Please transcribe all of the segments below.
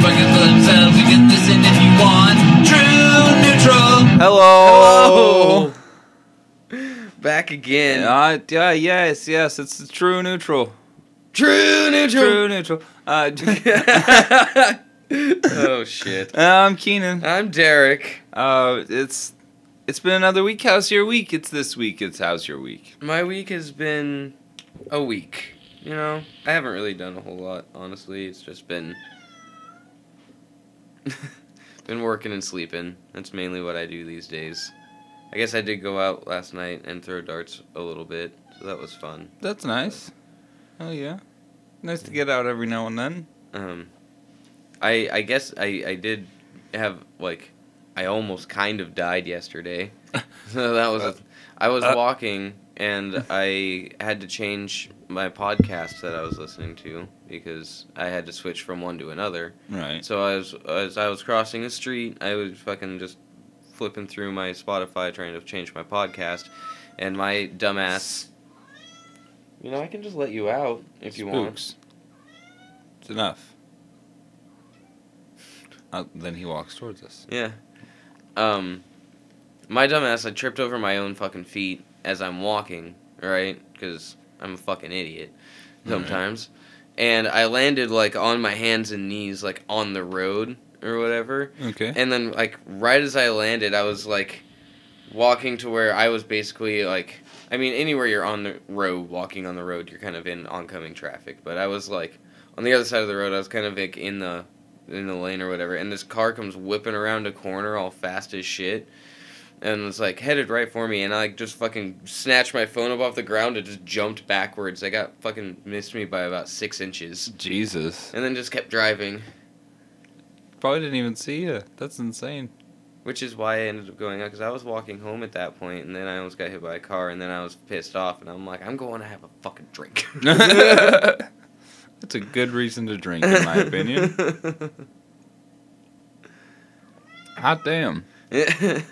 fucking for themselves. You can listen if you want. True neutral. Hello. Back again. Uh, yeah, yes, yes. It's the true neutral. True neutral. True neutral. Uh, oh shit. I'm Keenan. I'm Derek. Uh, it's it's been another week. How's your week? It's this week. It's how's your week? My week has been a week. You know, I haven't really done a whole lot, honestly. It's just been been working and sleeping. That's mainly what I do these days. I guess I did go out last night and throw darts a little bit, so that was fun. That's nice. Oh yeah, nice to get out every now and then. Um, I I guess I I did have like I almost kind of died yesterday. so that was a, I was Uh. walking and I had to change my podcast that I was listening to because I had to switch from one to another. Right. So I was as I was crossing the street, I was fucking just flipping through my Spotify trying to change my podcast, and my dumbass. You know, I can just let you out if you want. Spooks. It's enough. Uh, then he walks towards us. Yeah. Um, my dumbass, I tripped over my own fucking feet as I'm walking, right? Because I'm a fucking idiot sometimes. And I landed, like, on my hands and knees, like, on the road or whatever. Okay. And then, like, right as I landed, I was, like, walking to where I was basically, like, I mean, anywhere you're on the road, walking on the road, you're kind of in oncoming traffic. But I was, like, on the other side of the road, I was kind of, like, in the in the lane or whatever, and this car comes whipping around a corner all fast as shit, and was like headed right for me, and I like just fucking snatched my phone up off the ground and just jumped backwards. I got fucking missed me by about six inches, Jesus. and then just kept driving, Probably didn't even see you. That's insane. which is why I ended up going out because I was walking home at that point, and then I almost got hit by a car, and then I was pissed off, and I'm like, I'm going to have a fucking drink. That's a good reason to drink, in my opinion. Hot damn.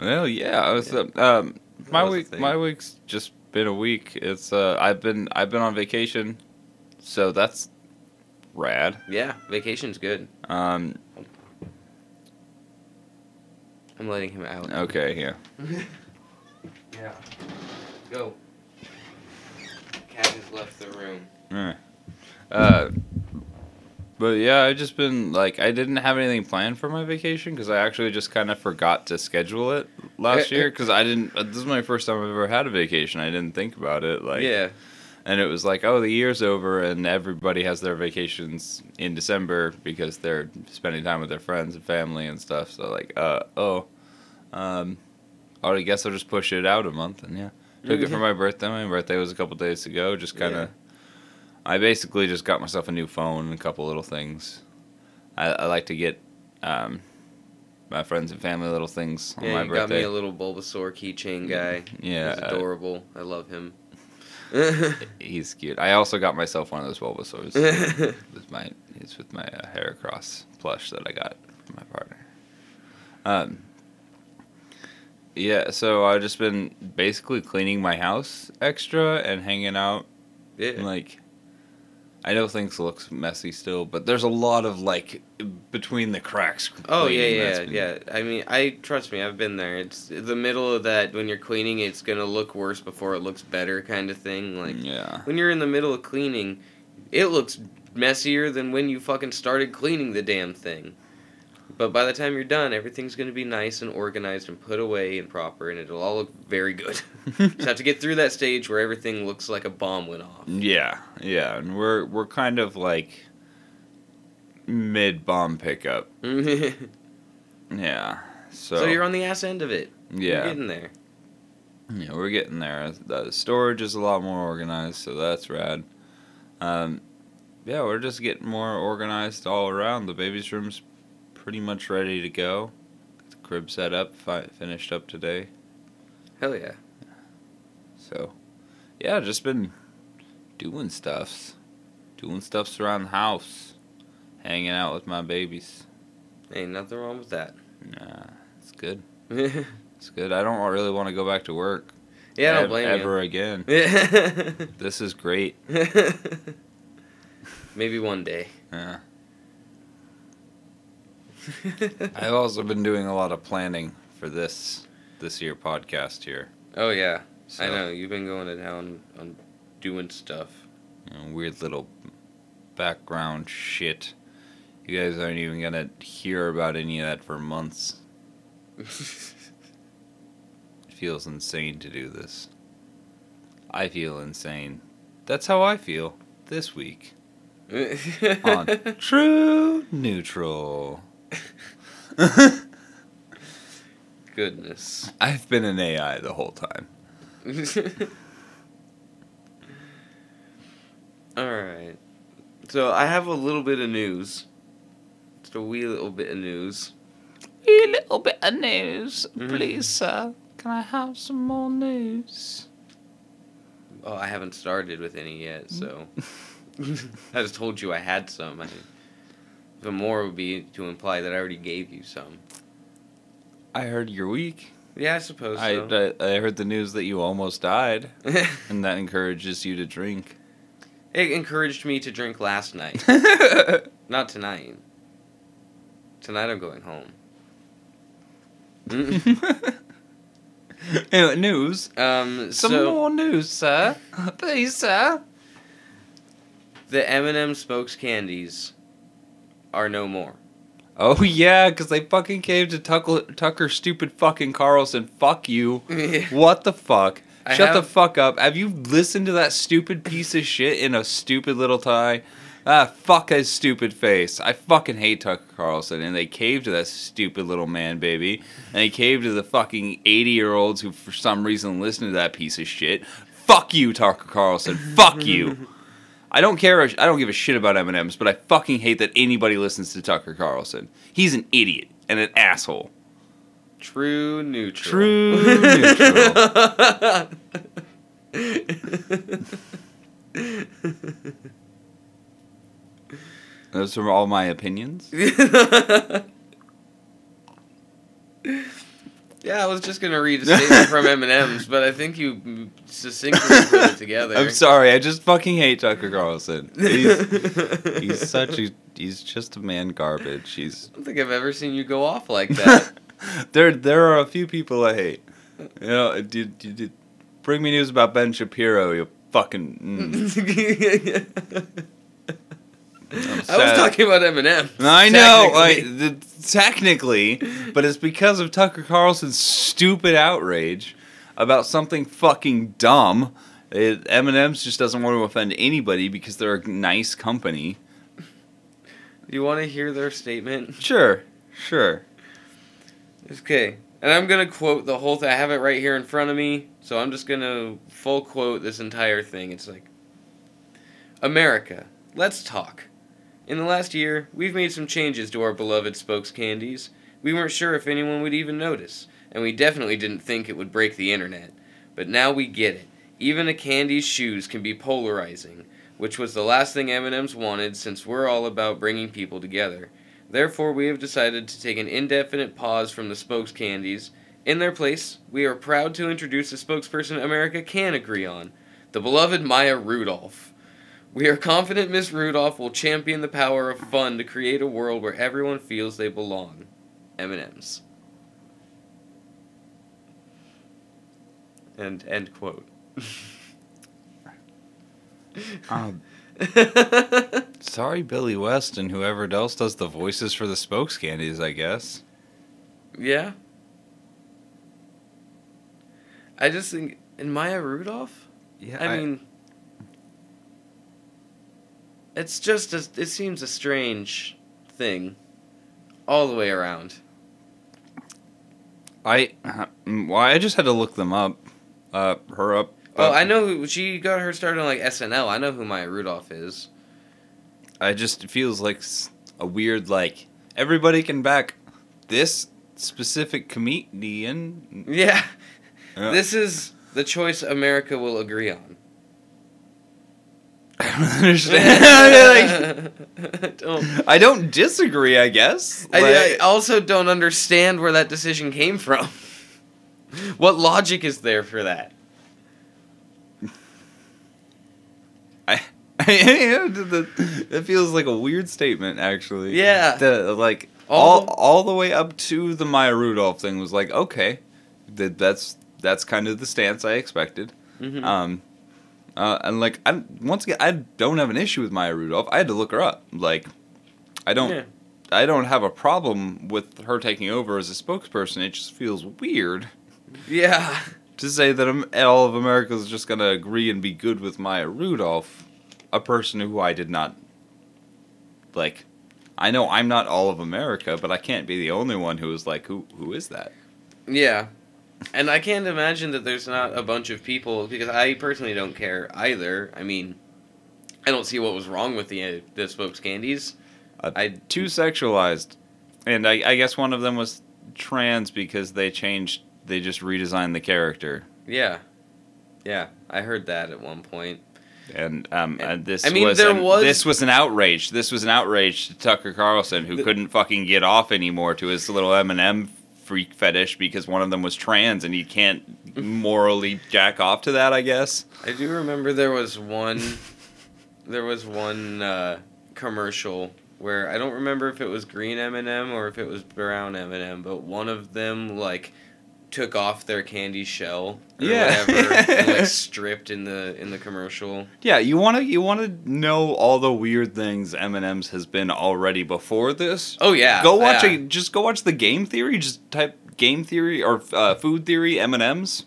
Well, yeah. Was, uh, um, my was week, my week's just been a week. It's uh, I've been I've been on vacation, so that's rad. yeah, vacation's good. Um, I'm letting him out. okay, yeah. Yeah. Go. Cat has left the room. Uh, but yeah, I've just been like I didn't have anything planned for my vacation because I actually just kind of forgot to schedule it last Eh, eh. year because I didn't. uh, This is my first time I've ever had a vacation. I didn't think about it like yeah. and it was like oh the year's over and everybody has their vacations in December because they're spending time with their friends and family and stuff. So like uh oh, um, oh I guess I'll just push it out a month and yeah. Took it for my birthday. My birthday was a couple days ago. Just kind of, I basically just got myself a new phone and a couple little things. I, I like to get um, my friends and family little things on Yeah, my you got me a little Bulbasaur keychain guy. yeah, He's uh, adorable. I love him. he's cute. I also got myself one of those Bulbasaurs. with my, it's with my uh, Heracross plush that I got from my partner. Um. Yeah, so I've just been basically cleaning my house extra and hanging out yeah. like I know things looks messy still, but there's a lot of like between the cracks. Oh yeah, yeah, been- yeah. I mean, I trust me. I've been there. It's the middle of that when you're cleaning. It's gonna look worse before it looks better, kind of thing. Like mm, yeah, when you're in the middle of cleaning, it looks messier than when you fucking started cleaning the damn thing. But by the time you're done, everything's gonna be nice and organized and put away and proper, and it'll all look very good. Just have to get through that stage where everything looks like a bomb went off. yeah, yeah, and we're we're kind of like mid bomb pickup. Yeah, so, so you're on the ass end of it. You're yeah, getting there. yeah, we're getting there. The storage is a lot more organized, so that's rad. Um, yeah, we're just getting more organized all around. The baby's room's pretty much ready to go. Got the crib set up, fi- finished up today. Hell yeah. So, yeah, just been doing stuffs, doing stuffs around the house, hanging out with my babies. Ain't nothing wrong with that. Nah, it's good. It's good. I don't really want to go back to work. Yeah, I don't blame ever again. This is great. Maybe one day. Yeah. I've also been doing a lot of planning for this this year podcast here. oh yeah, So, I know you've been going to town on doing stuff. you know, weird little background shit. You guys aren't even gonna hear about any of that for months. It feels insane to do this. I feel insane. That's how I feel this week on True Neutral. Goodness. I've been an AI the whole time. All right. So I have a little bit of news. Just a wee little bit of news. A little bit of news, Mhm. please, sir. Can I have some more news? Oh, I haven't started with any yet, so I just told you I had some. I, the more would be to imply that I already gave you some. I heard you're weak. Yeah, I suppose I, so. I I heard the news that you almost died, and that encourages you to drink. it encouraged me to drink last night, not tonight. Tonight I'm going home. anyway, news. um, Some so more news, sir. Please, sir. the M&M spokes candies are no more. Oh yeah, because they fucking caved to Tucker, Tucker, stupid fucking Carlson. Fuck you. What the fuck? I Shut the fuck up. Have you listened to that stupid piece of shit in a stupid little tie? Ah, fuck his stupid face. I fucking hate Tucker Carlson, and they caved to that stupid little man, baby. And they caved to the fucking 80 year olds who, for some reason, listen to that piece of shit. Fuck you, Tucker Carlson. Fuck you. I don't care. I don't give a shit about M&M's, but I fucking hate that anybody listens to Tucker Carlson. He's an idiot and an asshole. True neutral. True neutral. Those are all my opinions. yeah, I was just gonna read a statement from M&M's, but I think you succinctly put it together. I'm sorry. I just fucking hate Tucker Carlson. He's, he's such a. He's just a man garbage. He's I don't think I've ever seen you go off like that. there. There are a few people I hate. You know, did, did, did bring me news about Ben Shapiro. You fucking. Mm. I'm was talking about M&M. I know, like technically. the, technically, but it's because of Tucker Carlson's stupid outrage about something fucking dumb. It, M&M's just doesn't want to offend anybody because they're a nice company. you want to hear their statement? Sure, sure. Okay, and I'm gonna quote the whole thing. I have it right here in front of me, so I'm just gonna full quote this entire thing. It's like, America, let's talk. In the last year, we've made some changes to our beloved spokes candies. We weren't sure if anyone would even notice, and we definitely didn't think it would break the internet. But now we get it. Even a candy's shoes can be polarizing, which was the last thing M&M's wanted since we're all about bringing people together. Therefore, we have decided to take an indefinite pause from the spokes candies. In their place, we are proud to introduce a spokesperson America can agree on, the beloved Maya Rudolph. We are confident Miss Rudolph will champion the power of fun to create a world where everyone feels they belong. M&M's. And end quote. Um, sorry, Billy West and whoever else does the voices for the spokes candies. I guess. yeah. I just think, and Maya Rudolph? Yeah, I, mean, it's just a, it seems a strange thing, all the way around. I, uh, well, I just had to look them up. Uh, her up. Oh. I know who she got her started on like SNL. I know who Maya Rudolph is. I just it feels like a weird like everybody can back this specific comedian. Yeah, Yeah. this is the choice America will agree on. I don't understand. I don't. I don't disagree. I guess. I, I also don't understand where that decision came from. what logic is there for that? I. it feels like a weird statement, actually. Yeah. The, like All all the- all the way up to the Maya Rudolph thing was like okay, that that's that's kind of the stance I expected. Mhm. Um, uh, and like I once again I don't have an issue with Maya Rudolph. I had to look her up. Like, I don't Yeah. I don't have a problem with her taking over as a spokesperson. It just feels weird yeah. to say that all of America is just gonna agree and be good with Maya Rudolph, a person who I did not like. I know I'm not all of America, but I can't be the only one who is like, who who is that? Yeah. And I can't imagine that there's not a bunch of people because I personally don't care either. I mean, I don't see what was wrong with the uh, the spokes candies. Uh, I too sexualized, and I, I guess one of them was trans because they changed, they just redesigned the character, yeah. Yeah, I heard that at one point. and um, And- and this I mean, was there an- was- this was an outrage. This was an outrage to Tucker Carlson, who The- couldn't fucking get off anymore to his little M&M freak fetish because one of them was trans, and he can't morally jack off to that. I guess. I do remember there was one there was one uh, commercial where I don't remember if it was green M&M or if it was brown M&M, but one of them like took off their candy shell or Yeah. whatever and like stripped in the in the commercial. Yeah, you want to you want to know all the weird things M&M's has been already before this. Oh yeah. go watch yeah. a just go watch the game theory. Just type game theory or uh, food theory M and M's.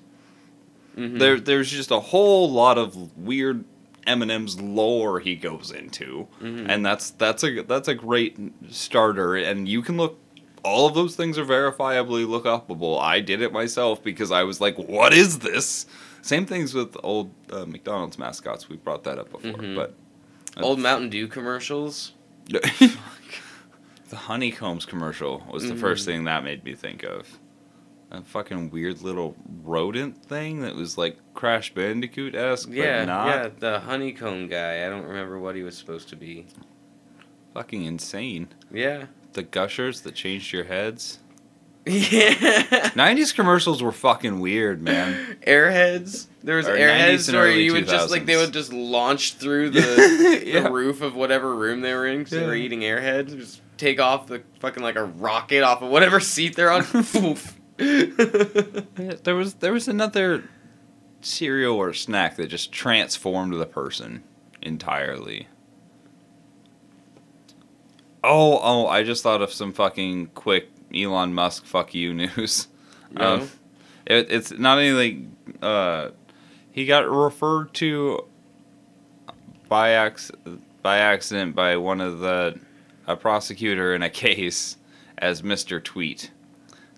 Mhm. There, there's just a whole lot of weird M and M's lore he goes into, Mhm. and that's that's a that's a great starter. And you can look. All of those things are verifiably look upable. I did it myself because I was like, "What is this?" Same things with old uh, McDonald's mascots. We brought that up before, Mhm. but Old Mountain Dew commercials. the honeycombs commercial was the first Mhm. thing that made me think of. A fucking weird little rodent thing that was like Crash Bandicoot esque, Yeah, but not yeah, the honeycomb guy. I don't remember what he was supposed to be. fucking insane. Yeah. The gushers that changed your heads. Yeah. 90s commercials were fucking weird, man. Airheads. There was Or airheads where you would just like they would just launch through the, Yeah. the roof of whatever room they were in because they were eating airheads. Just take off the fucking like a rocket off of whatever seat they're on. Yeah, there was there was another cereal or snack that just transformed the person entirely. Oh, oh! I just thought of some fucking quick Elon Musk fuck you news. No? Um, it, it's not only like uh, he got referred to by acc- by accident by one of the a prosecutor in a case as Mr. Tweet.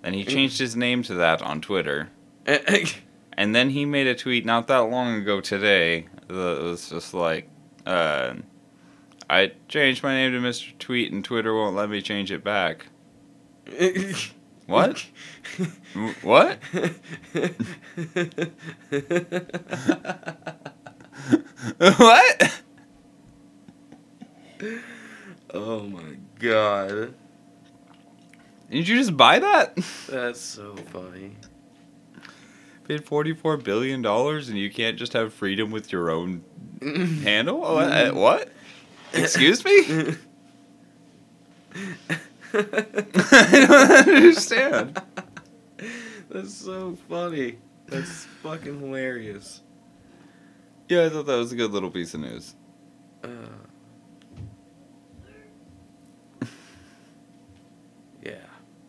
And he changed his name to that on Twitter. And then he made a tweet not that long ago today that was just like, uh, I changed my name to Mr. Tweet and Twitter won't let me change it back. What? What? what? oh my god. Did you just buy that? That's so funny. Paid forty-four billion dollars, and you can't just have freedom with your own handle. Oh, what? Excuse me? I don't understand. That's so funny. That's fucking hilarious. Yeah, I thought that was a good little piece of news. Uh, yeah.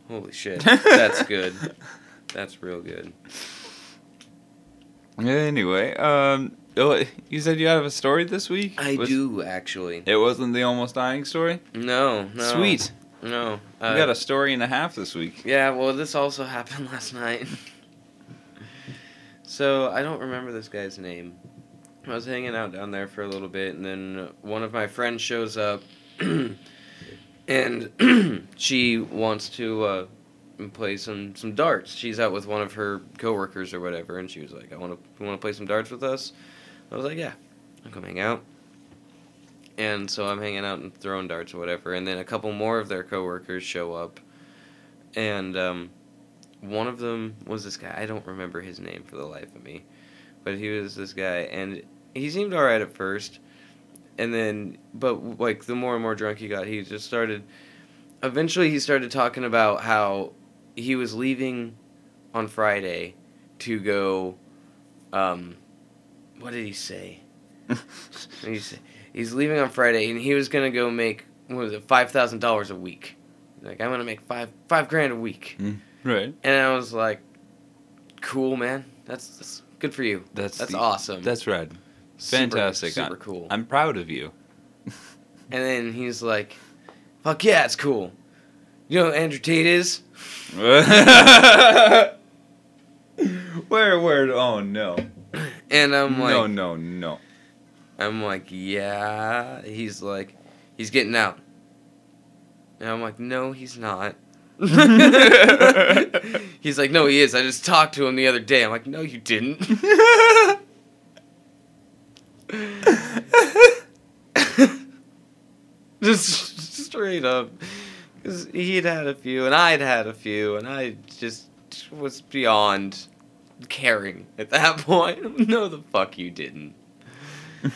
Holy shit. That's good. That's real good. Anyway, um, oh, you said you have a story this week. I Was- do actually. It wasn't the almost dying story. No, no. Sweet. No. We Uh, got a story and a half this week. Yeah, well, this also happened last night. so I don't remember this guy's name. I was hanging out down there for a little bit, and then one of my friends shows up, and she wants to uh, play some some darts. She's out with one of her coworkers or whatever, and she was like, "I want to want to play some darts with us." I was like, "Yeah, I'll come hang out." And so I'm hanging out and throwing darts or whatever, and then a couple more of their coworkers show up, and um, one of them was this guy. I don't remember his name for the life of me, but he was this guy, and he seemed all right at first, and then but like the more and more drunk he got, he just started. Eventually, he started talking about how he was leaving on Friday to go. Um, what did he say? he's he's leaving on Friday, and he was gonna go make what was it five thousand dollars a week. Like I'm gonna make five five grand a week, hmm. Right. and I was like, "Cool, man. That's, that's good for you. That's That's the- awesome. That's right. Fantastic. super I'm- cool." I'm proud of you. And then he's like, "Fuck yeah, it's cool." You know who Andrew Tate is? where where oh no. And I'm like, no, no, no. I'm like, yeah. He's like, he's getting out. And I'm like, no, he's not. he's like, no, he is. I just talked to him the other day. I'm like, no, you didn't. just straight up. Because he'd had a few, and I'd had a few, and I just was beyond caring at that point. no, the fuck you didn't.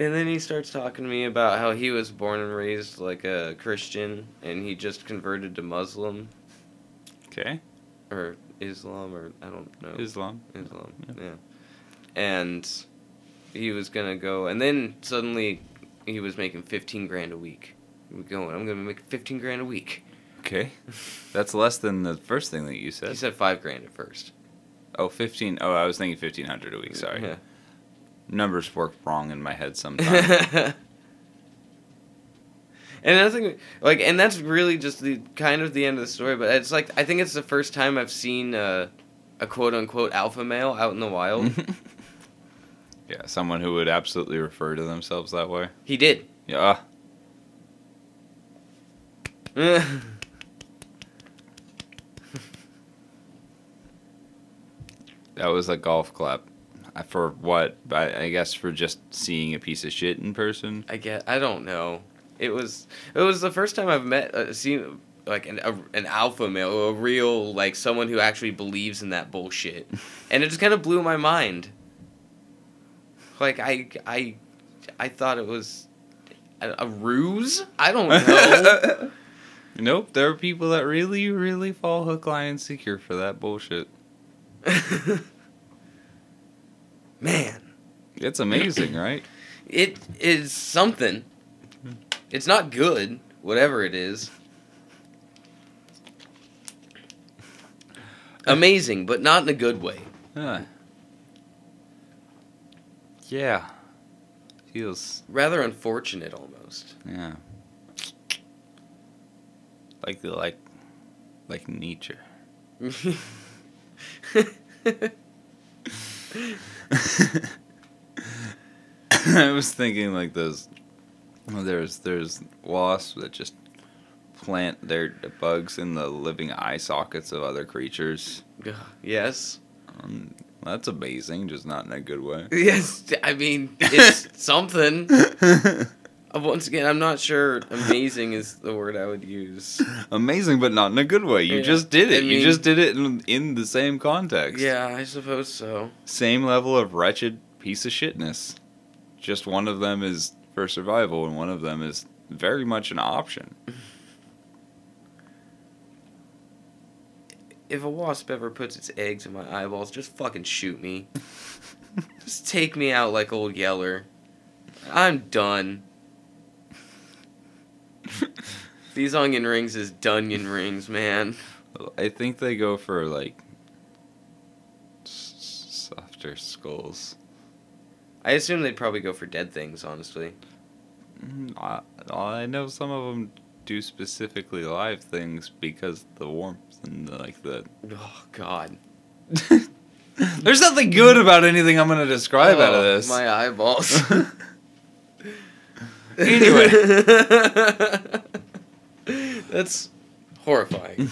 And then he starts talking to me about how he was born and raised like a Christian and he just converted to Muslim Okay. or Islam or I don't know. Islam. Islam. Yeah. Yeah. And he was gonna go and then suddenly he was making fifteen grand a week. We going, I'm gonna make fifteen grand a week. Okay. That's less than the first thing that you said. He said five grand at first. Oh, 15. Oh, I was thinking 1500 a week. Sorry. Yeah. Numbers work wrong in my head sometimes. and I think like, and that's really just the kind of the end of the story. But it's like I think it's the first time I've seen a, a quote unquote alpha male out in the wild. yeah, someone who would absolutely refer to themselves that way. he did. Yeah. That was a golf clap. For what? I, I guess for just seeing a piece of shit in person. I get. I don't know. It was. It was the first time I've met uh, seen like an a, an alpha male, a real like someone who actually believes in that bullshit, and it just kind of blew my mind. Like I I I thought it was a, a ruse. I don't know. nope, there are people that really, really fall hook, line, and sinker for that bullshit. Man, It's amazing, right? it is something. It's not good, whatever it is. Amazing, but not in a good way. Huh. Yeah. Feels Rather unfortunate, almost. yeah. Like the like like Nietzsche. I was thinking like those. There's there's wasps that just plant their bugs in the living eye sockets of other creatures. yes. Um, that's amazing, just not in a good way. Yes, I mean, it's something. Uh, Once again, I'm not sure amazing is the word I would use. amazing, but not in a good way. You Yeah, just did it. I you just did it in, in the same context. Yeah, I suppose so. Same level of wretched piece of shitness. Just one of them is for survival, and one of them is very much an option. If a wasp ever puts its eggs in my eyeballs, just fucking shoot me. just take me out like old Yeller. I'm done. These onion rings is Dunyan rings, man. I think they go for like s- softer skulls. I assume they'd probably go for dead things, honestly. Mm, I, I know some of them do specifically live things because the warmth and the, like the. Oh, God. There's nothing good about anything I'm gonna describe out of Oh, this. My eyeballs. Anyway. That's horrifying.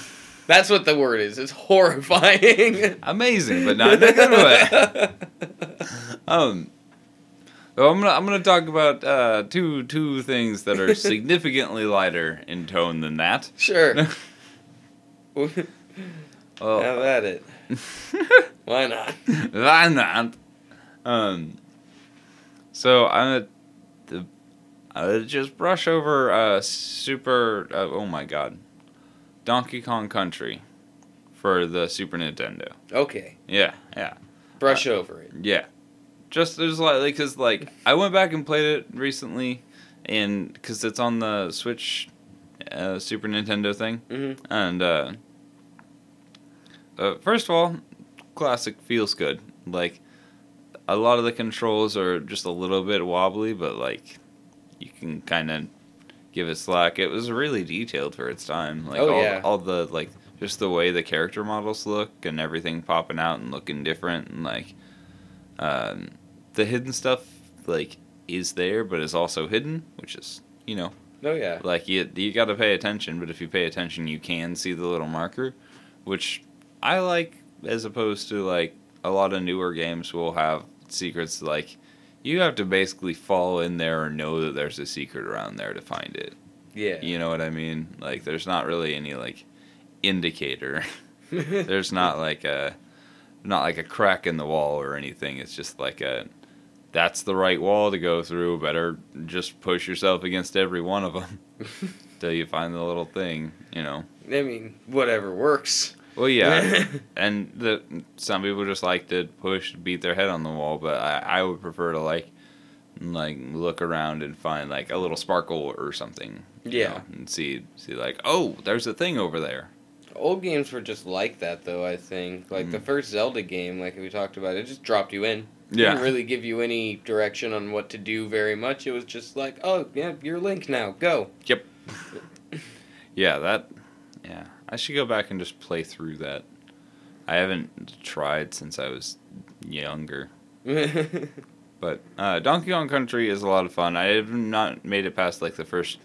That's what the word is. It's horrifying. Amazing, but not in a good way. Um, so I'm gonna I'm gonna talk about uh, two two things that are significantly lighter in tone than that. Sure. Have Well, at it. Why not? why not? Um, so I'm a, the Uh, just brush over uh, Super. Uh, oh my god, Donkey Kong Country for the Super Nintendo. Okay, Yeah, yeah, brush over it. yeah. Just there's like because like I went back and played it recently, and because it's on the Switch, uh, Super Nintendo thing, hmm and uh, uh, first of all, classic feels good. Like a lot of the controls are just a little bit wobbly, but like you can kind of give it slack. It was really detailed for its time. Like Oh, all, yeah. all the like just the way the character models look and everything popping out and looking different and like um, the hidden stuff like is there but is also hidden, which is you know Oh yeah. like you you got to pay attention, but if you pay attention, you can see the little marker, which I like as opposed to like a lot of newer games will have secrets like you have to basically fall in there or know that there's a secret around there to find it. Yeah. You know what I mean? Like there's not really any like indicator. there's not like a not like a crack in the wall or anything. It's just like a that's the right wall to go through. Better just push yourself against every one of them till you find the little thing. You know. I mean, whatever works. Well, yeah, and the some people just like to push, beat their head on the wall, but I, I would prefer to like like look around and find like a little sparkle or something. Yeah. know, and see see like oh, there's a thing over there. Old games were just like that, though. I think like the Mm. first Zelda game, like we talked about, it just dropped you in. Yeah. Didn't really give you any direction on what to do very much. It was just like, oh yeah, you're Link now. Go. Yep. yeah, that. Yeah, I should go back and just play through that. I haven't tried since I was younger. But uh, Donkey Kong Country is a lot of fun. I have not made it past like the first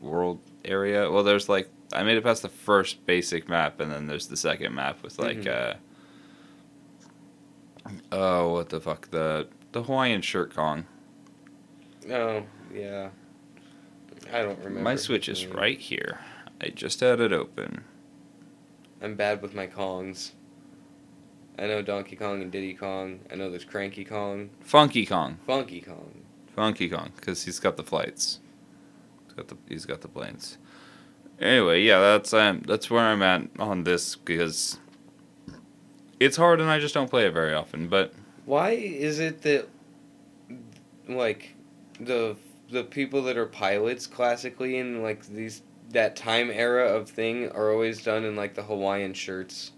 world area. Well, there's like I made it past the first basic map, and then there's the second map with like uh oh what the fuck the the Hawaiian shirt Kong. oh yeah. I don't remember. My Switch is right here. I just had it open. I'm bad with my Kongs. I know Donkey Kong and Diddy Kong. I know there's Cranky Kong, Funky Kong, Funky Kong. Funky Kong, because he's got the flights. He's got the he's got the planes. Anyway, yeah, that's um that's where I'm at on this because it's hard and I just don't play it very often. But Why is it that like the the people that are pilots classically in like these that time era of thing are always done in like the Hawaiian shirts?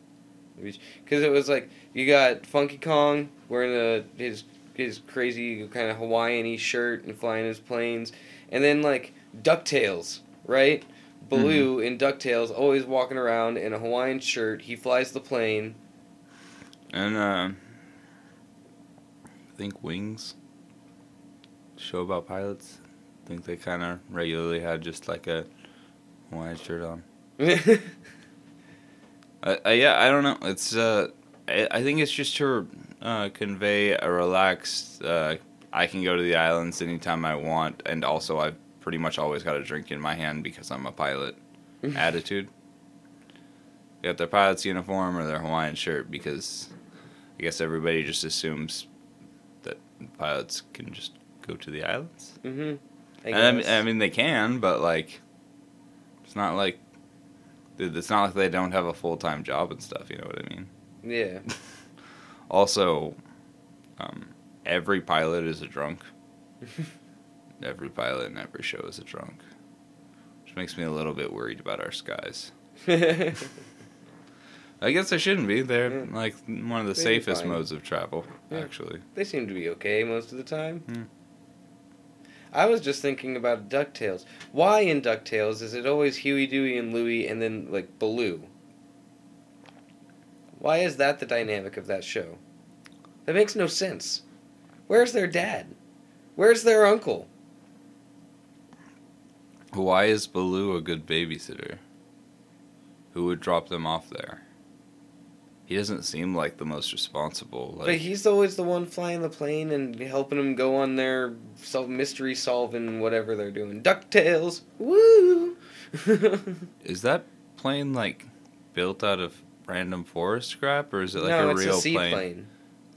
Because it was like you got Funky Kong wearing a, his his crazy kind of Hawaiian-y shirt and flying his planes, and then like Ducktales, right? Baloo in Ducktales always walking around in a Hawaiian shirt. He flies the plane. and uh, I think Wings show about pilots. I think they kind of regularly had just like a Hawaiian shirt on. Uh, uh, yeah, I don't know. It's uh, I, I think it's just to uh, convey a relaxed. Uh, I can go to the islands anytime I want, and also I've pretty much always got a drink in my hand because I'm a pilot. attitude. They got their pilot's uniform or their Hawaiian shirt because I guess everybody just assumes that pilots can just go to the islands. mm-hmm. And I mean, I mean, they can, but like, it's not like it's not like they don't have a full time job and stuff. You know what I mean? yeah. Also, um, every pilot is a drunk. every pilot in every show is a drunk, which makes me a little bit worried about our skies. I guess they shouldn't be. They're Yeah. like one of the They'd safest modes of travel, Yeah. actually. they seem to be okay most of the time. Hmm. I was just thinking about DuckTales. Why in DuckTales is it always Huey, Dewey, and Louie and then, like, Baloo? Why is that the dynamic of that show? That makes no sense. Where's their dad? Where's their uncle? Why is Baloo a good babysitter? Who would drop them off there? He doesn't seem like the most responsible. Like, but he's always the one flying the plane and helping them go on their mystery solving whatever they're doing. DuckTales! Woo! is that plane like built out of random forest scrap, or is it like no, a it's real a seaplane.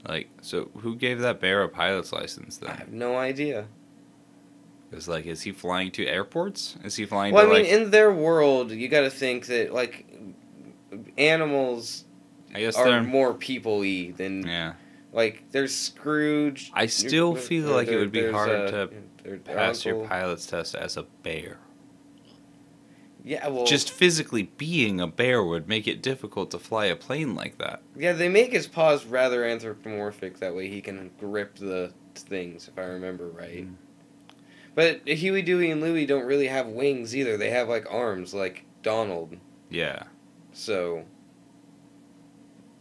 Like, so who gave that bear a pilot's license then? I have no idea. Because like, is he flying to airports? Is he flying Well, I mean, like? in their world, you got to think that like animals I guess are they're. more people-y than yeah. like there's Scrooge. I still feel like it would be hard uh, to Pass your pilot's test as a bear. Yeah, well, Just physically being a bear would make it difficult to fly a plane like that. yeah, they make his paws rather anthropomorphic. That way, he can grip the things, if I remember right. Mm. But Huey, Dewey, and Louie don't really have wings either. They have like arms, like Donald. Yeah. So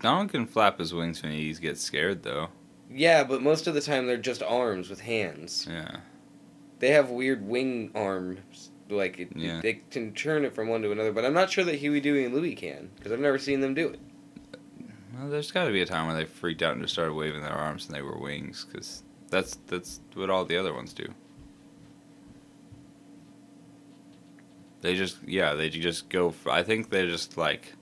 Donald can flap his wings when he gets scared, though. yeah, but most of the time they're just arms with hands. Yeah. They have weird wing arms, like it, Yeah. they can turn it from one to another. But I'm not sure that Huey, Dewey, and Louie can because I've never seen them do it. Well, there's got to be a time where they freaked out and just started waving their arms and they were wings, because that's that's what all the other ones do. They just yeah, they just go. I think they just like,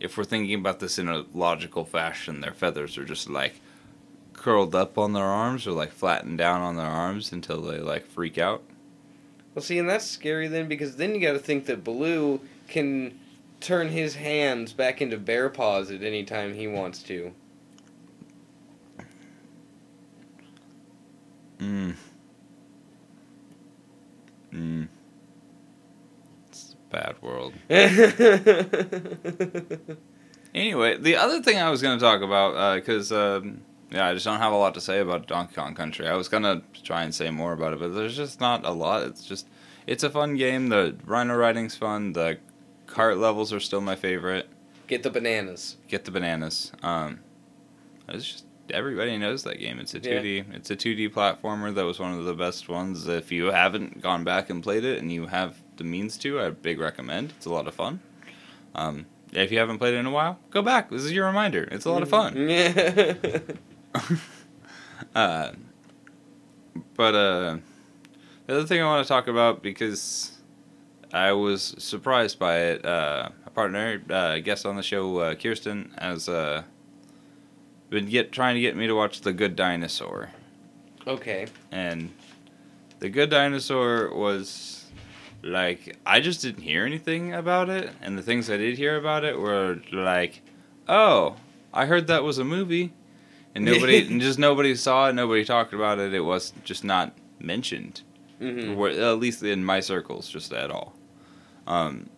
if we're thinking about this in a logical fashion, their feathers are just like curled up on their arms or like flattened down on their arms until they like freak out. Well, see, and that's scary then because then you got to think that Baloo can turn his hands back into bear paws at any time he wants to. Mm. Mm. It's a bad world. Anyway, the other thing I was going to talk about, because um, yeah, I just don't have a lot to say about Donkey Kong Country. I was gonna try and say more about it, but there's just not a lot. It's just, it's a fun game. The rhino riding's fun. The cart levels are still my favorite. Get the bananas. Get the bananas. Um, it's just everybody knows that game. It's a 2D. It's a 2D platformer. That was one of the best ones. If you haven't gone back and played it, and you have the means to, I big recommend. It's a lot of fun. Um, if you haven't played it in a while, go back. This is your reminder. It's a lot of fun. Yeah. uh, but uh, the other thing I want to talk about because I was surprised by it. Uh, a partner, uh, guest on the show, uh, Kirsten, has uh, been get trying to get me to watch The Good Dinosaur, okay. and The Good Dinosaur was like I just didn't hear anything about it, and the things I did hear about it were like, oh, I heard that was a movie, and nobody, and just nobody saw it, nobody talked about it. It was just not mentioned, hmm or at least in my circles, just at all. Um,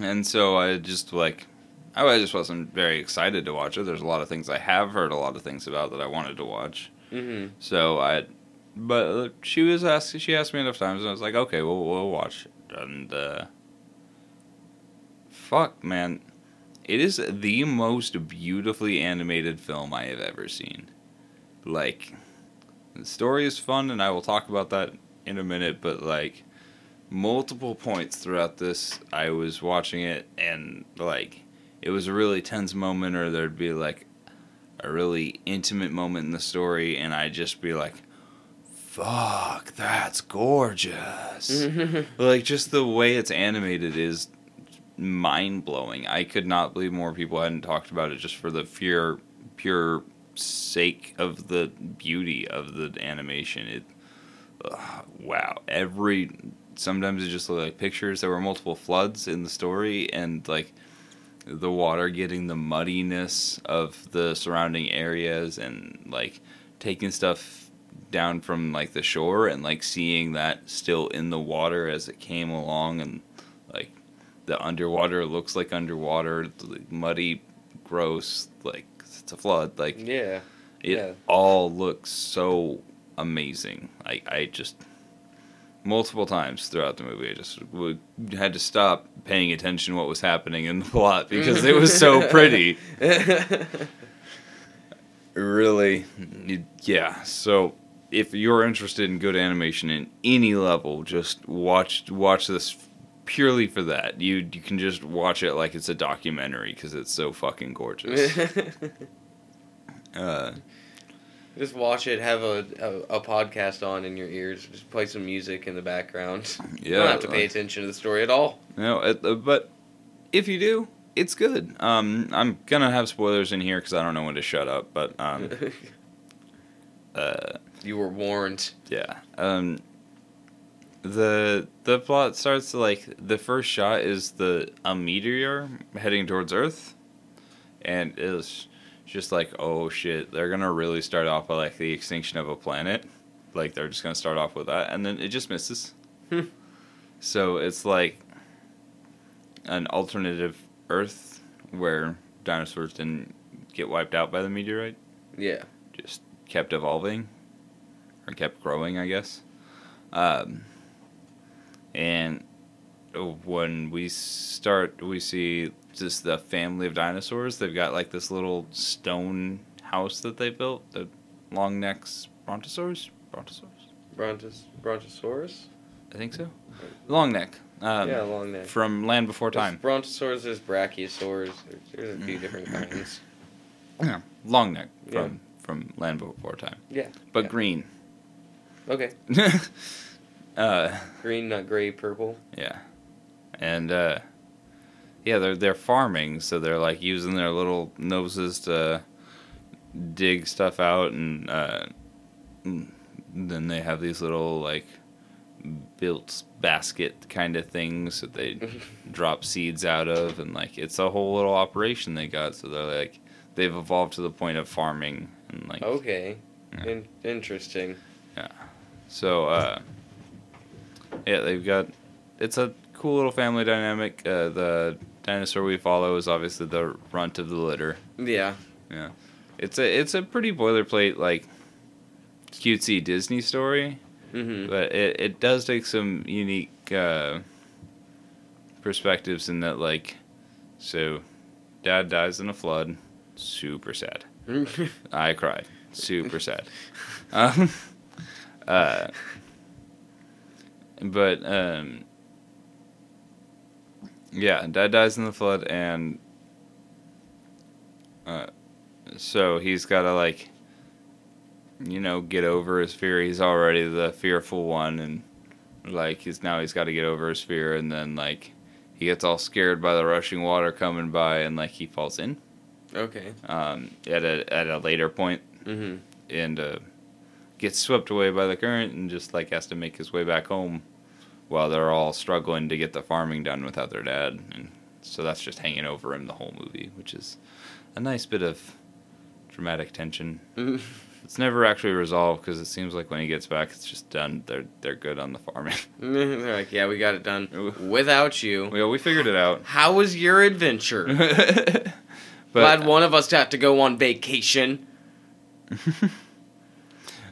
and so I just like, I just wasn't very excited to watch it. There's a lot of things I have heard a lot of things about that I wanted to watch. hmm So I, but uh, she was asked. She asked me enough times, and I was like, okay, we'll we'll watch. it. And uh, fuck, man, it is the most beautifully animated film I have ever seen. Like, the story is fun, and I will talk about that in a minute. But like, multiple points throughout this, I was watching it, and like, it was a really tense moment, or there'd be like a really intimate moment in the story, and I'd just be like, "Fuck, that's gorgeous!" like just the way it's animated is mind blowing. I could not believe more people hadn't talked about it just for the pure, pure sake of the beauty of the animation. It, wow, every sometimes it just looked like pictures. There were multiple floods in the story, and like the water getting the muddiness of the surrounding areas and like taking stuff down from like the shore and like seeing that still in the water as it came along and like the underwater looks like underwater like, muddy gross like it's a flood like Yeah. it Yeah. all looks so amazing like i just multiple times throughout the movie i just would, had to stop paying attention what was happening in the plot because it was so pretty really yeah so if you're interested in good animation in any level just watch watch this purely for that you you can just watch it like it's a documentary because it's so fucking gorgeous uh Just watch it. Have a, a a podcast on in your ears. Just play some music in the background. you yeah don't have to pay like- attention to the story at all. No, it, uh, but if you do, it's good. Um, I'm gonna have spoilers in here because I don't know when to shut up. But um, uh, You were warned. Yeah. Um the the plot starts like the first shot is the a meteor heading towards Earth and it's just like oh shit they're gonna really start off with like the extinction of a planet like they're just gonna start off with that and then it just misses Hmm. so it's like an alternative Earth where dinosaurs didn't get wiped out by the meteorite Yeah. just kept evolving or kept growing, I guess. Um, and when we start, we see just the family of dinosaurs. They've got like this little stone house that they built, the long necks brontosaurs. Brontosaurs? Brontos Brontosaurus? I think so. Long neck. Um, yeah, long neck. From Land Before There's Time. Brontosaurus, there's Brachiosaurs. There's, there's a few different kinds. Yeah. Long neck Yeah. from from Land Before Time. Yeah. But yeah. green. Okay. uh, Green, not gray, purple. Yeah, and uh, yeah, they're they're farming, so they're like using their little noses to dig stuff out, and uh, mm, then they have these little like built basket kind of things that they drop seeds out of, and like it's a whole little operation they got. So they're like they've evolved to the point of farming, and like Okay. Yeah. In- interesting. So, uh, yeah, they've got. It's a cool little family dynamic. Uh, the dinosaur we follow is obviously the runt of the litter. Yeah. Yeah. It's a it's a pretty boilerplate like cutesy Disney story, Mm-hmm. but it it does take some unique uh, perspectives in that like, so, dad dies in a flood, super sad. I cried. Super sad. Um, uh, but um, yeah, dad dies in the flood, and uh, so he's got to like, you know, get over his fear. He's already the fearful one, and like he's now he's got to get over his fear, and then like he gets all scared by the rushing water coming by, and like he falls in okay. um, at a at a later point Mm-hmm. and uh, gets swept away by the current and just like has to make his way back home while they're all struggling to get the farming done without their dad and so that's just hanging over him the whole movie which is a nice bit of dramatic tension it's never actually resolved because it seems like when he gets back it's just done they're they're good on the farming They're like, yeah, we got it done without you. well we figured it out How was your adventure? but Glad one of us had to go on vacation.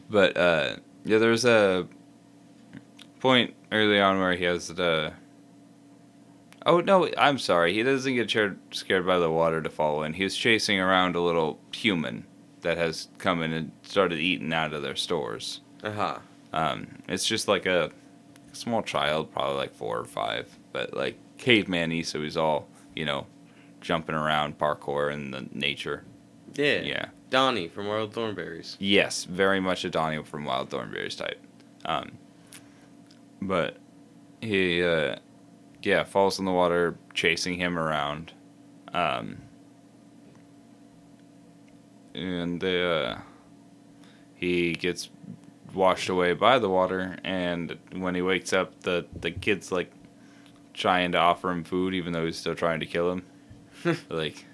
But uh, yeah, there's a point early on where he has the. Oh no! I'm sorry. He doesn't get scared, by the water to fall in. He was chasing around a little human that has come in and started eating out of their stores. Uh huh. Um, it's just like a small child, probably like four or five, but like caveman-y, so he's all you know, jumping around, parkour in the nature. Yeah. Yeah. Donnie from Wild Thornberrys. Yes, very much a Donnie from Wild Thornberrys type. Um, but he, uh, yeah, falls in the water, chasing him around. Um, and uh, he gets washed away by the water. And when he wakes up, the, the kid's like trying to offer him food, even though he's still trying to kill him. like,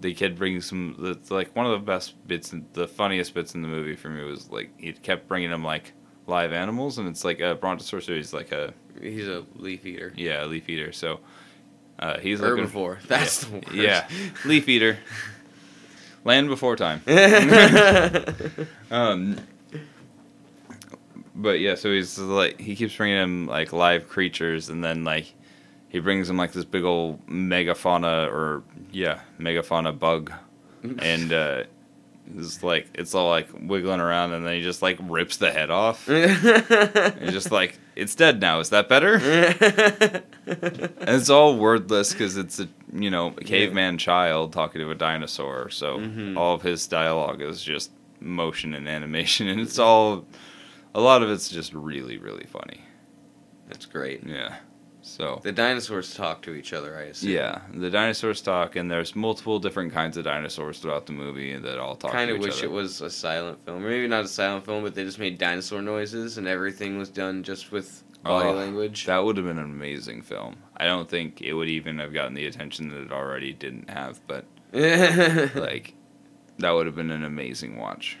the kid brings some that's like one of the best bits the funniest bits in the movie for me was like he kept bringing him like live animals and it's like a brontosaurus is like a He's a leaf eater. yeah leaf eater so uh, he's looking Herbivore. That's yeah, the word. yeah leaf eater land before time um but yeah so he's like he keeps bringing him like live creatures and then like he brings him like this big old megafauna or yeah megafauna bug. And uh it's like it's all like wiggling around and then he just like rips the head off. And just like it's dead now. Is that better? And it's all wordless because it's a you know a caveman child talking to a dinosaur. So Mhm. all of his dialogue is just motion and animation and it's all a lot of it's just really really funny. That's great. yeah So The dinosaurs talk to each other, I assume. yeah, the dinosaurs talk, and there's multiple different kinds of dinosaurs throughout the movie that all talk. Kind of wish other. it was a silent film. Or maybe not a silent film, but they just made dinosaur noises and everything was done just with body Oh, language. That would have been an amazing film. I don't think it would even have gotten the attention that it already didn't have, but like that would have been an amazing watch.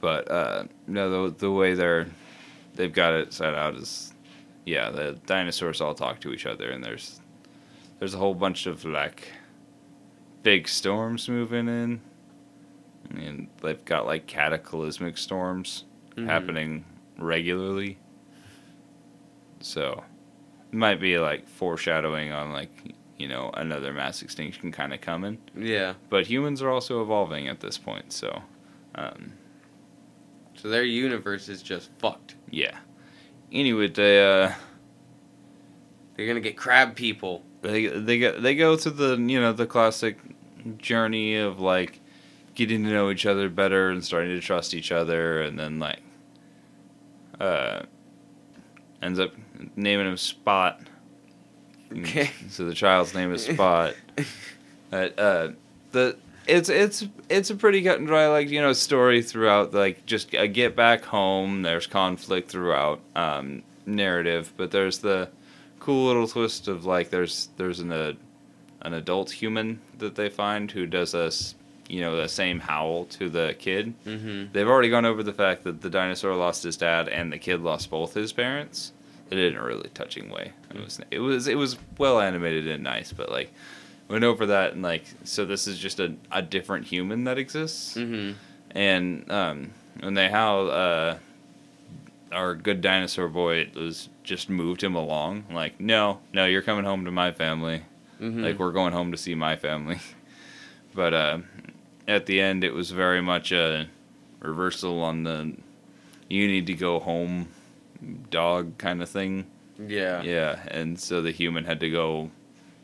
But uh no the the way they're they've got it set out is yeah, the dinosaurs all talk to each other and there's there's a whole bunch of like big storms moving in. And they've got like cataclysmic storms Mhm. happening regularly. So it might be like foreshadowing on like you know another mass extinction kind of coming. Yeah. But humans are also evolving at this point, so um, So their universe is just fucked. yeah. Anyway, they uh, They're gonna get crab people. they they go they go through the you know the classic journey of like getting to know each other better and starting to trust each other, and then like uh ends up naming him Spot. Okay. So the child's name is Spot. But uh, the it's it's it's a pretty cut and dry like you know story throughout like just a get back home. There's conflict throughout um, narrative, but there's the cool little twist of like there's there's an uh, an adult human that they find who does us you know the same howl to the kid. Mm-hmm. They've already gone over the fact that the dinosaur lost his dad and the kid lost both his parents. Did it in a really touching way. It was it was it was well animated and nice, but like went over that and like so this is just a, a different human that exists. Mm-hmm. And um when they how uh our good dinosaur boy was just moved him along, like, no, no, you're coming home to my family. Mm-hmm. Like we're going home to see my family. But uh, at the end, it was very much a reversal on the you need to go home dog kind of thing. yeah. Yeah, and so the human had to go,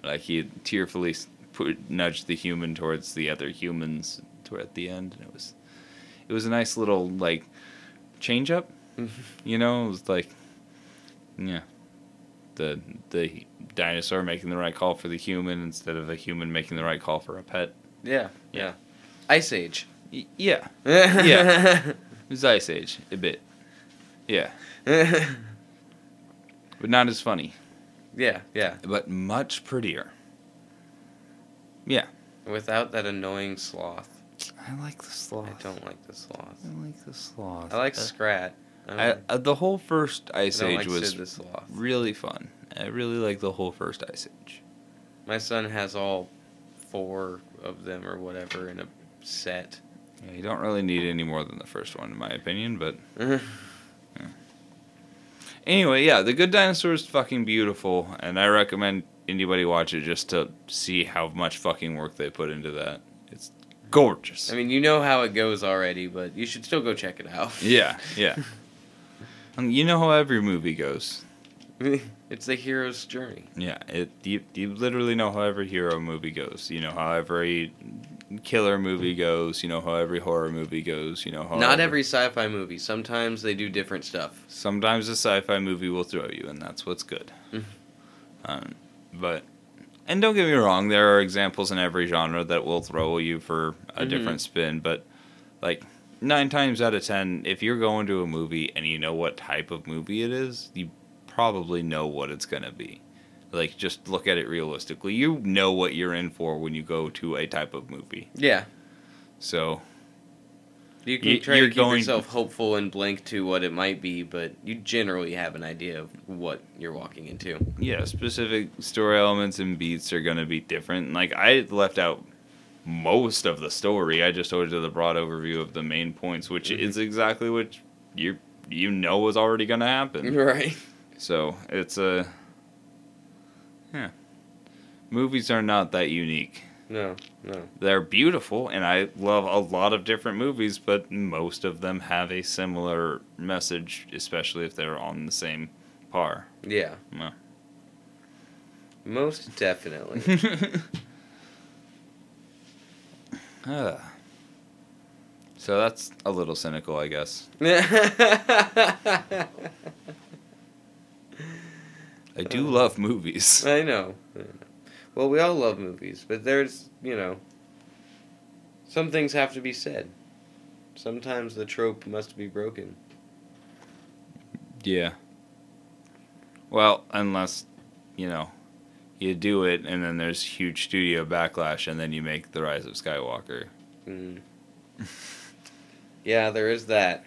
like he tearfully put nudged the human towards the other humans toward at the end, and it was it was a nice little like change up. Mm-hmm. you know, it was like yeah, the the dinosaur making the right call for the human instead of a human making the right call for a pet. Yeah. Yeah. Ice Age. Y- yeah, Yeah. it was Ice Age a bit. Yeah, but not as funny, yeah. Yeah. but much prettier. Yeah, Without that annoying sloth. I like the sloth. I don't like the sloth. I like the sloth. I like Uh, Scrat. I, I, uh, the whole first Ice Age like was Sid the sloth. really fun. I really like the whole first Ice Age. My son has all four of them or whatever in a set. Yeah, you don't really need any more than the first one, in my opinion. But anyway, yeah, The Good Dinosaur is fucking beautiful, and I recommend anybody watch it just to see how much fucking work they put into that. It's gorgeous. I mean, you know how it goes already, but you should still go check it out. yeah, yeah. And you know how every movie goes. it's the hero's journey. Yeah, it you, you literally know how every hero movie goes. You know how every killer movie goes. You know how every horror movie goes. You know how Not every sci-fi movie. Sometimes they do different stuff. Sometimes a sci-fi movie will throw you, and that's what's good. Mhm. um, but and don't get me wrong, there are examples in every genre that will throw you for a Mhm. different spin. But like nine times out of ten, if you're going to a movie and you know what type of movie it is, you probably know what it's gonna be. Like just look at it realistically. You know what you're in for when you go to a type of movie. Yeah. So You can You- try to keep going- yourself hopeful and blank to what it might be, but you generally have an idea of what you're walking into. yeah, specific story elements and beats are going to be different. Like I left out most of the story. I just told you the broad overview of the main points, which Mhm. is exactly what you you know was already going to happen. Right. So it's a yeah. Movies are not that unique. No, no. They're beautiful, and I love a lot of different movies, but most of them have a similar message, especially if they're on the same par. Yeah. No. Most definitely. Ah. so that's a little cynical, I guess. I do Uh, love movies. I know. I know. Well, we all love movies, but there's, you know, some things have to be said. Sometimes the trope must be broken. Yeah. Well, unless, you know, you do it and then there's huge studio backlash and then you make The Rise of Skywalker. Mm. yeah, there is that.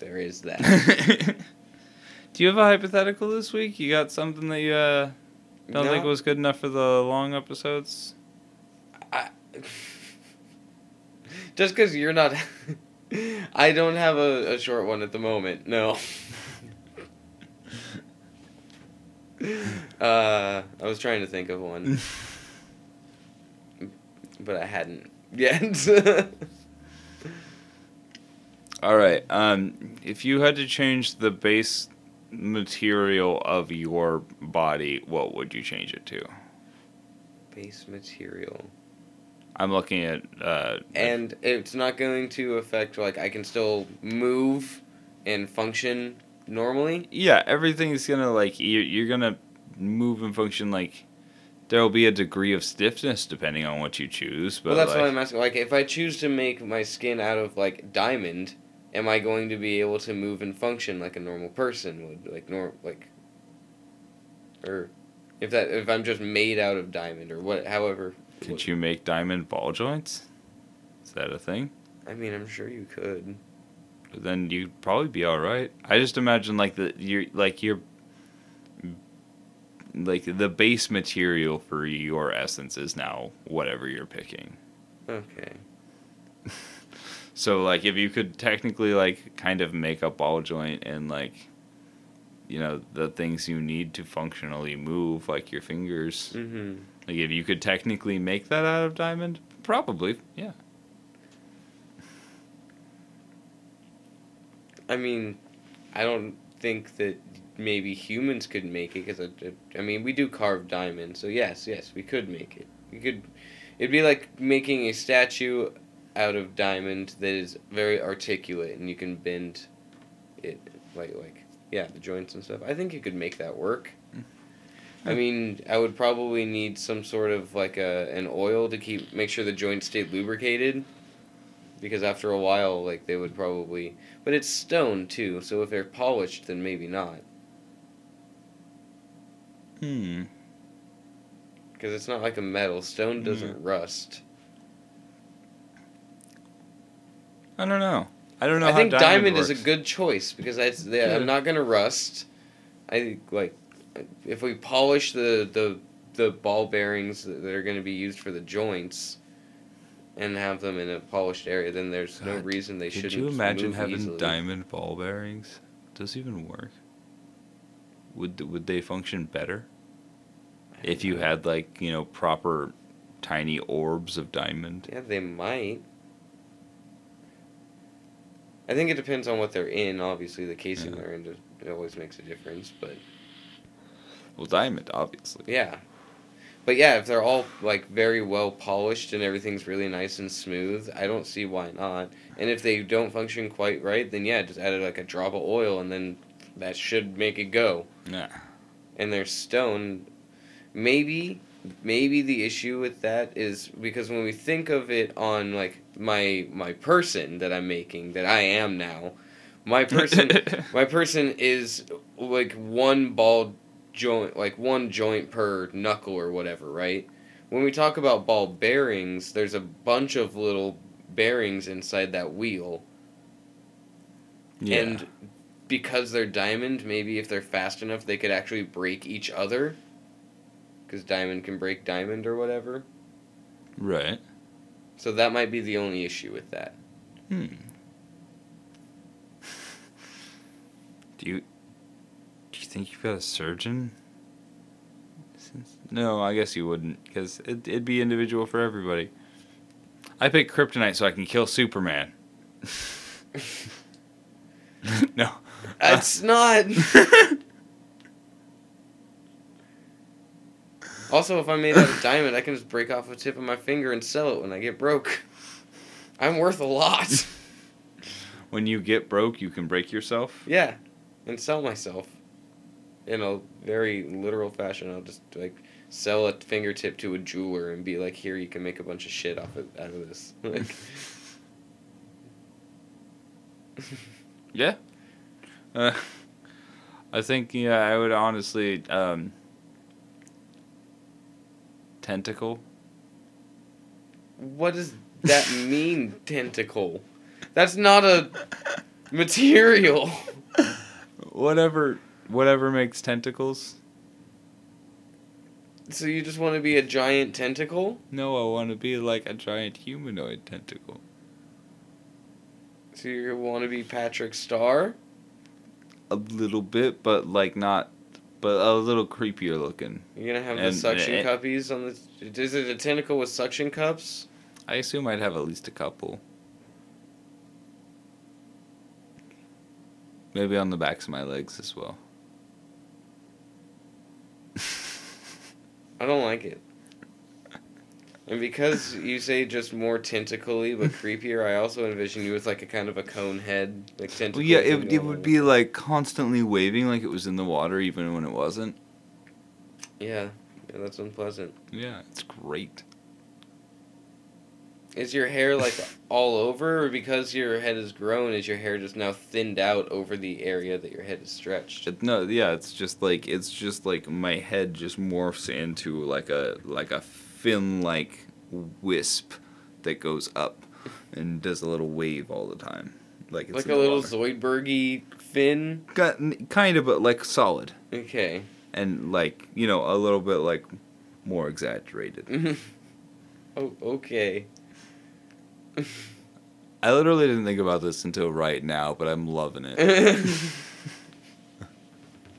There is that. do you have a hypothetical this week? You got something that you uh, don't think was good enough for the long episodes? I, just because you're not. I don't have a, a short one at the moment. No. uh, I was trying to think of one, but I hadn't yet. All right. Um, if you had to change the base material of your body, what would you change it to? Base material. I'm looking at uh, And it's not going to affect, like, I can still move and function normally. yeah, everything's gonna like you're, you're gonna move and function like there'll be a degree of stiffness depending on what you choose. But well, that's like, what I'm asking. Like, if I choose to make my skin out of like diamond, am I going to be able to move and function like a normal person would? Like nor like, or if that if I'm just made out of diamond or what? However, could you make diamond ball joints? Is that a thing? I mean, I'm sure you could. Then you'd probably be all right. I just imagine like the you're like your like the base material for your essence is now whatever you're picking. Okay. So like if you could technically like kind of make a ball joint and like you know the things you need to functionally move like your fingers Mm-hmm. like if you could technically make that out of diamond probably yeah I mean, I don't think that maybe humans could make it because I, I mean we do carve diamonds, so yes, yes, we could make it. We could. It'd be like making a statue out of diamond that is very articulate and you can bend it like like yeah the joints and stuff. I think you could make that work. I mean, I would probably need some sort of like a an oil to keep make sure the joints stay lubricated, because after a while, like they would probably. But it's stone too, so if they're polished, then maybe not, hmm because it's not like a metal. Stone doesn't rust. I don't know i don't know I how think diamond, works. is a good choice because I, they, Yeah. I'm not gonna rust. I think like if we polish the the the ball bearings that are going to be used for the joints and have them in a polished area, then there's no reason they could shouldn't. you imagine move having easily. diamond ball bearings does it even work would would they function better if you know. had like you know proper tiny orbs of diamond Yeah, they might. I think it depends on what they're in. Obviously, the casing Yeah. they're in it always makes a difference. But well diamond obviously yeah, but yeah, if they're all like very well polished and everything's really nice and smooth, I don't see why not. And if they don't function quite right, then yeah, just add like a drop of oil, and then that should make it go. yeah and they're stone, maybe maybe the issue with that is because when we think of it on like my my person that I'm making that I am now, my person my person is like one ball joint like one joint per knuckle or whatever, right? When we talk about ball bearings, there's a bunch of little bearings inside that wheel. yeah And because they're diamond, maybe if they're fast enough, they could actually break each other. Because diamond can break diamond or whatever. right So that might be the only issue with that. Hmm. Do you do you think you've got a surgeon? Since, no, I guess you wouldn't, because it, it'd be individual for everybody. I pick kryptonite so I can kill Superman. no. That's not. Also, if I'm made out of diamond, I can just break off a tip of my finger and sell it when I get broke. I'm worth a lot. when you get broke, you can break yourself. yeah, and sell myself. in a very literal fashion. I'll just like sell a fingertip to a jeweler and be like, "Here, you can make a bunch of shit off of out of this." Like, Yeah. Uh, I think yeah, I would honestly um, tentacle. what does that mean, tentacle? That's not a material. Whatever, whatever makes tentacles. So you just want to be a giant tentacle? No, I want to be like a giant humanoid tentacle. So you want to be Patrick Star? A little bit, but like not, but a little creepier looking. You're gonna have And- the suction and- cuppies on the. Is it a tentacle with suction cups? I assume I'd have at least a couple. Maybe on the backs of my legs as well. I don't like it. And because you say just more tentacly but creepier, I also envision you with like a kind of a cone head, like tentacles. Well, yeah, it, it would be like constantly waving like it was in the water even when it wasn't. Yeah, yeah, that's unpleasant. Yeah, it's great. Is your hair like all over, or because your head has grown, is your hair just now thinned out over the area that your head is stretched? It, no, yeah, it's just like it's just like my head just morphs into like a like a fin like wisp that goes up and does a little wave all the time, like it's like a little. Zoidbergy fin. Got- kind of, but like solid Okay. and like you know a little bit like more exaggerated. oh, okay. I literally didn't think about this until right now, but I'm loving it.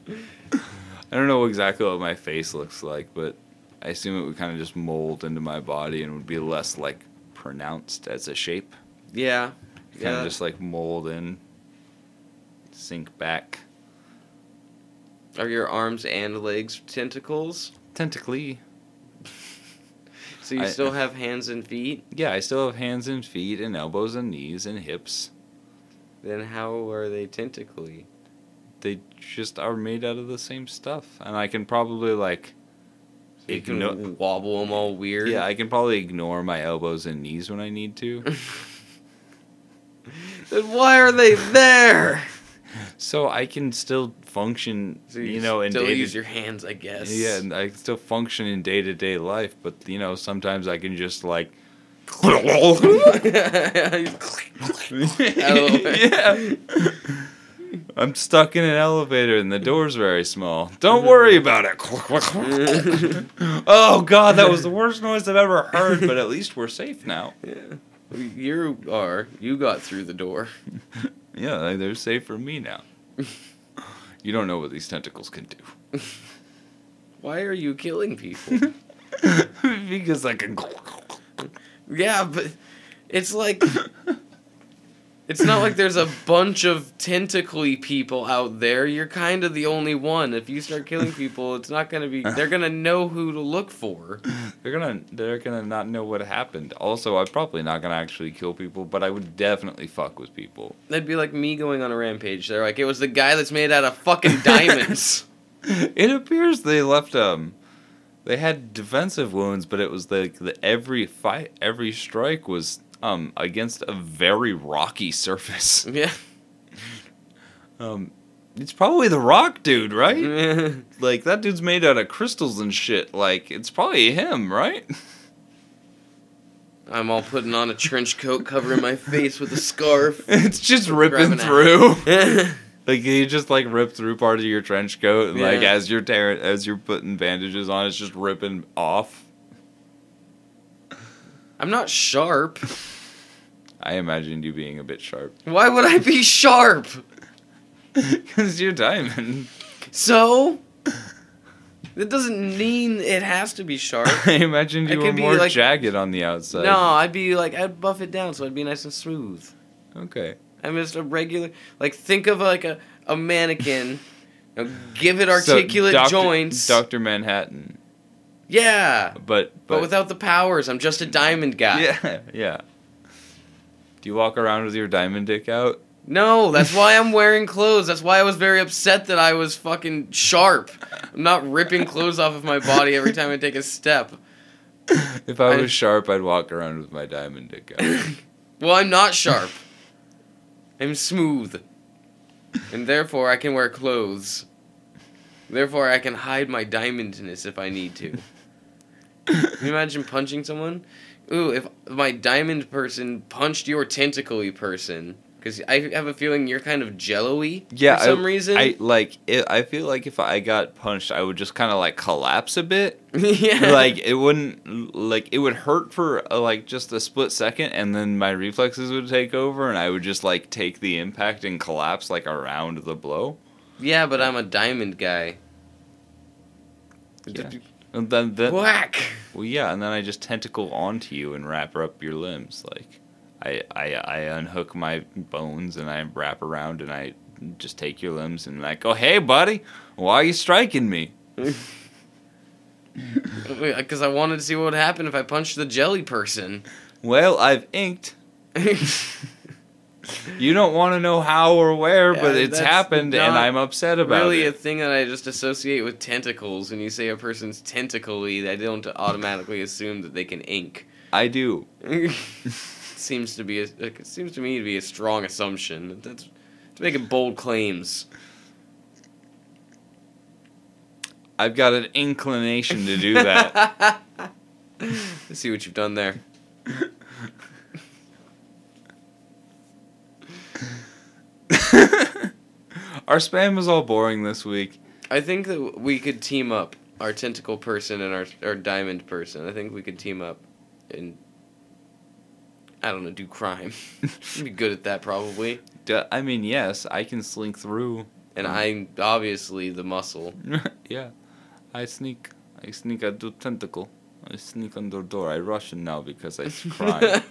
I don't know exactly what my face looks like, but I assume it would kind of just mold into my body and would be less like pronounced as a shape. yeah. Kind Yeah. of just like mold in, sink back. Are your arms and legs tentacles? Tentacly. So you I- still have hands and feet? Yeah, I still have hands and feet and elbows and knees and hips. Then how are they tentacly? They just are made out of the same stuff, and I can probably like. You can igno- wobble them all weird. Yeah, I can probably ignore my elbows and knees when I need to. then why are they there? so I can still function, So you know, in still use your hands, I guess. yeah, and I can still function in day to day life. But you know, sometimes I can just like. yeah. Oh. I'm stuck in an elevator and the door's very small. Don't worry about it. oh god, that was the worst noise I've ever heard, but at least we're safe now. yeah. You are. You got through the door. Yeah, they're safe from me now. You don't know what these tentacles can do. Why are you killing people? because I can. yeah, but it's like it's not like there's a bunch of tentacly people out there. You're kind of the only one. If you start killing people, it's not gonna be. They're gonna know who to look for. They're gonna they're gonna not know what happened. Also, I'm probably not gonna actually kill people, but I would definitely fuck with people. That'd be like me going on a rampage. They're like, it was the guy that's made out of fucking diamonds. It appears they left um they had defensive wounds, but it was like the every fight every strike was um against a very rocky surface. yeah. Um it's probably the rock dude, right? Like that dude's made out of crystals and shit. Like it's probably him, right? I'm all putting on a trench coat, covering my face with a scarf. it's just ripping through. Like you just like rip through part of your trench coat, and like as you're tearing, as you're putting bandages on, it's just ripping off. I'm not sharp. I imagined you being a bit sharp Why would I be sharp? because you're diamond. So? That doesn't mean it has to be sharp. I imagined you were can be, more like- jagged on the outside. No, I'd be like, I'd buff it down so it'd be nice and smooth. Okay. I'm just a regular, like, think of like a, a mannequin, you know, give it So, articulate Dr. joints. Doctor Manhattan, yeah, but but, but without the powers. I'm just a diamond guy. yeah yeah. Do you walk around with your diamond dick out? No, that's why I'm wearing clothes. That's why I was very upset that I was fucking sharp. I'm not ripping clothes off of my body every time I take a step. If I I- was sharp, I'd walk around with my diamond dick out. Well, I'm not sharp. I'm smooth. And therefore I can wear clothes. Therefore I can hide my diamondness if I need to. Can you imagine punching someone? Ooh, if my diamond person punched your tentacly person, because I have a feeling you're kind of jello-y Yeah, for some I, reason. I like. It, I feel like if I got punched, I would just kind of like collapse a bit. yeah, like it wouldn't like it would hurt for uh, like just a split second, and then my reflexes would take over, and I would just like take the impact and collapse like around the blow. Yeah, but I'm a diamond guy. Yeah. And then then Whack. well yeah, and then I just tentacle onto you and wrap up your limbs. Like I I I unhook my bones and I wrap around and I just take your limbs and like, oh hey buddy, why are you striking me? Because I wanted to see what would happen if I punched the jelly person. Well, I've inked. You don't want to know how or where, but it's happened, and I'm upset about it. really a thing that I just associate with tentacles. When you say a person's tentacly, I don't automatically assume that they can ink. I do. seems to be a, it seems to me to be a strong assumption. That's to make bold claims. I've got an inclination to do that. I see what you've done there. Our spam is all boring this week. I think that we could team up our tentacle person and our our diamond person. I think we could team up and I don't know, do crime. I'd be good at that probably. I mean, yes, I can slink through. And um, I'm obviously the muscle. yeah, I sneak. I sneak. I do tentacle. I sneak under door. I rush Russian now because I crime.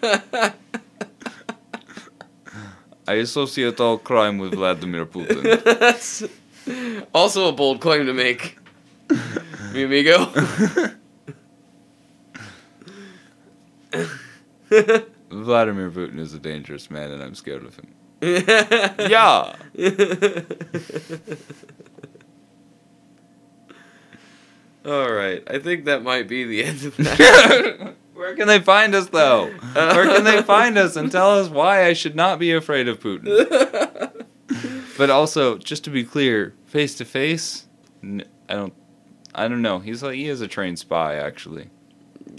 I associate all crime with Vladimir Putin. That's also a bold claim to make. Mi amigo. Vladimir Putin is a dangerous man, and I'm scared of him. Yeah. All right, I think that might be the end of that. Where can they find us, though? Where can they find us and tell us why I should not be afraid of Putin? But also, just to be clear, face to face, I don't, I don't know. He's like he is a trained spy, actually.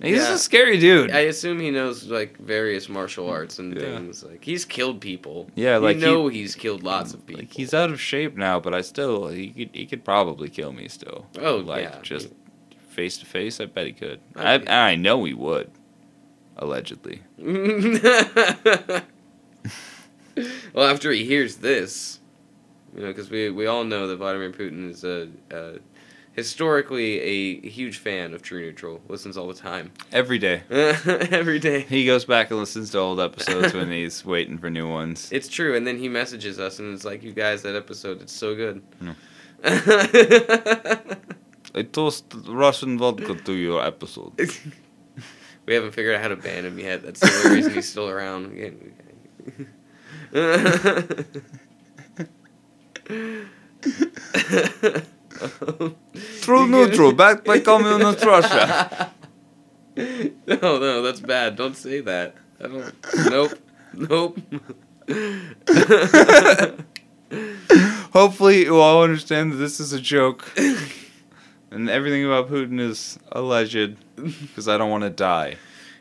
He's Yeah. a scary dude. I assume he knows like various martial arts and Yeah. things. Like he's killed people. Yeah, like, you know he's killed lots of people. Like he's out of shape now, but I still he could he could probably kill me still. oh like yeah, just face to face. I bet he could. I I I know he would. Allegedly. well, after he hears this, you know, because we we all know that Vladimir Putin is a, a historically a huge fan of True Neutral. Listens all the time, Every day. every day. He goes back and listens to old episodes when he's waiting for new ones. It's true, and then he messages us and it's like, "You guys, that episode, it's so good." No. I toast Russian vodka to your episode. we haven't figured out how to ban him yet. That's the only reason he's still around. True neutral, backed by communist Russia. No, no, that's bad. Don't say that. I don't. Nope. Nope. Hopefully, you all understand that this is a joke, and everything about Putin is alleged, because I don't want to die.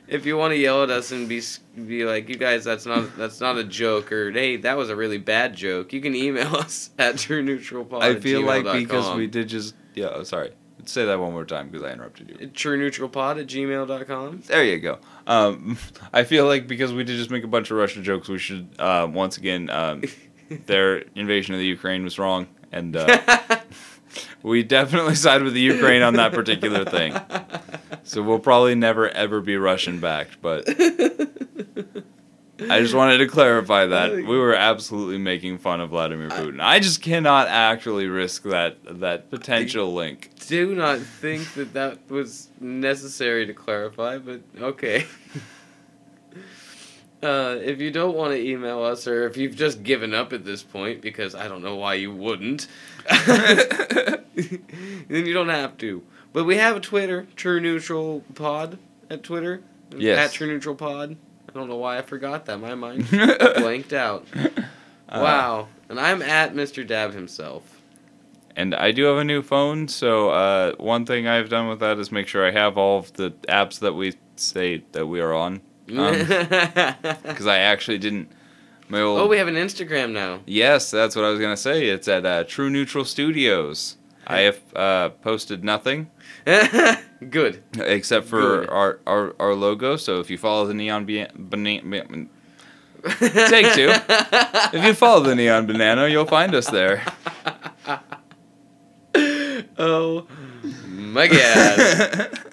if you want to yell at us and be be like, you guys, that's not that's not a joke, or hey, that was a really bad joke, you can email us at trueneutralpod. I feel like because we did just yeah. oh, Sorry, say that one more time because I interrupted you. trueneutralpod at gmail.com. There you go. Um, I feel like because we did just make a bunch of Russian jokes, we should uh, once again um, their invasion of the Ukraine was wrong, and uh, we definitely side with the Ukraine on that particular thing. So we'll probably never ever be Russian backed, but I just wanted to clarify that oh, we were absolutely making fun of Vladimir Putin. I just cannot actually risk that that potential link. Do not think that that was necessary to clarify, but okay. Uh, if you don't want to email us, or if you've just given up at this point, because I don't know why you wouldn't, then you don't have to. But we have a Twitter, True Neutral Pod, at Twitter. Yes. At True Neutral Pod. I don't know why I forgot that. My mind blanked out. Uh, wow. And I'm at Mr. Dab himself. And I do have a new phone, so uh, one thing I've done with that is make sure I have all of the apps that we say that we are on. Because I actually didn't. My old. oh, we have an Instagram now. Yes, that's what I was gonna say. It's at uh, True Neutral Studios. I have uh, posted nothing Good. except for Good. our, our our logo. So if you follow the neon ba- banana, Take two. if you follow the neon banana, you'll find us there. oh my god.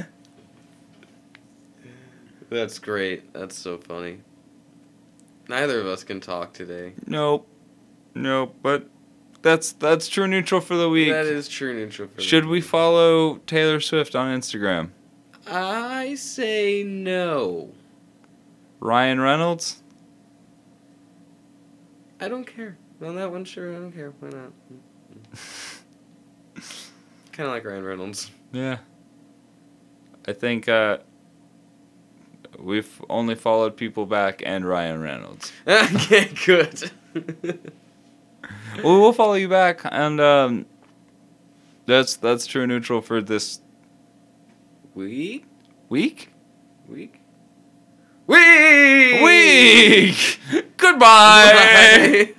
That's great. That's so funny. Neither of us can talk today. nope, nope. But that's that's True Neutral for the week. That is true neutral for Should we follow Taylor Swift on Instagram? I say no. Ryan Reynolds. I don't care. On that one, sure, I don't care. Why not? kind of like Ryan Reynolds. Yeah. I think uh, we've only followed people back and Ryan Reynolds. okay, good. well, we'll follow you back, and um, that's that's true neutral for this week? week. Week? Week! Week. Goodbye. Bye.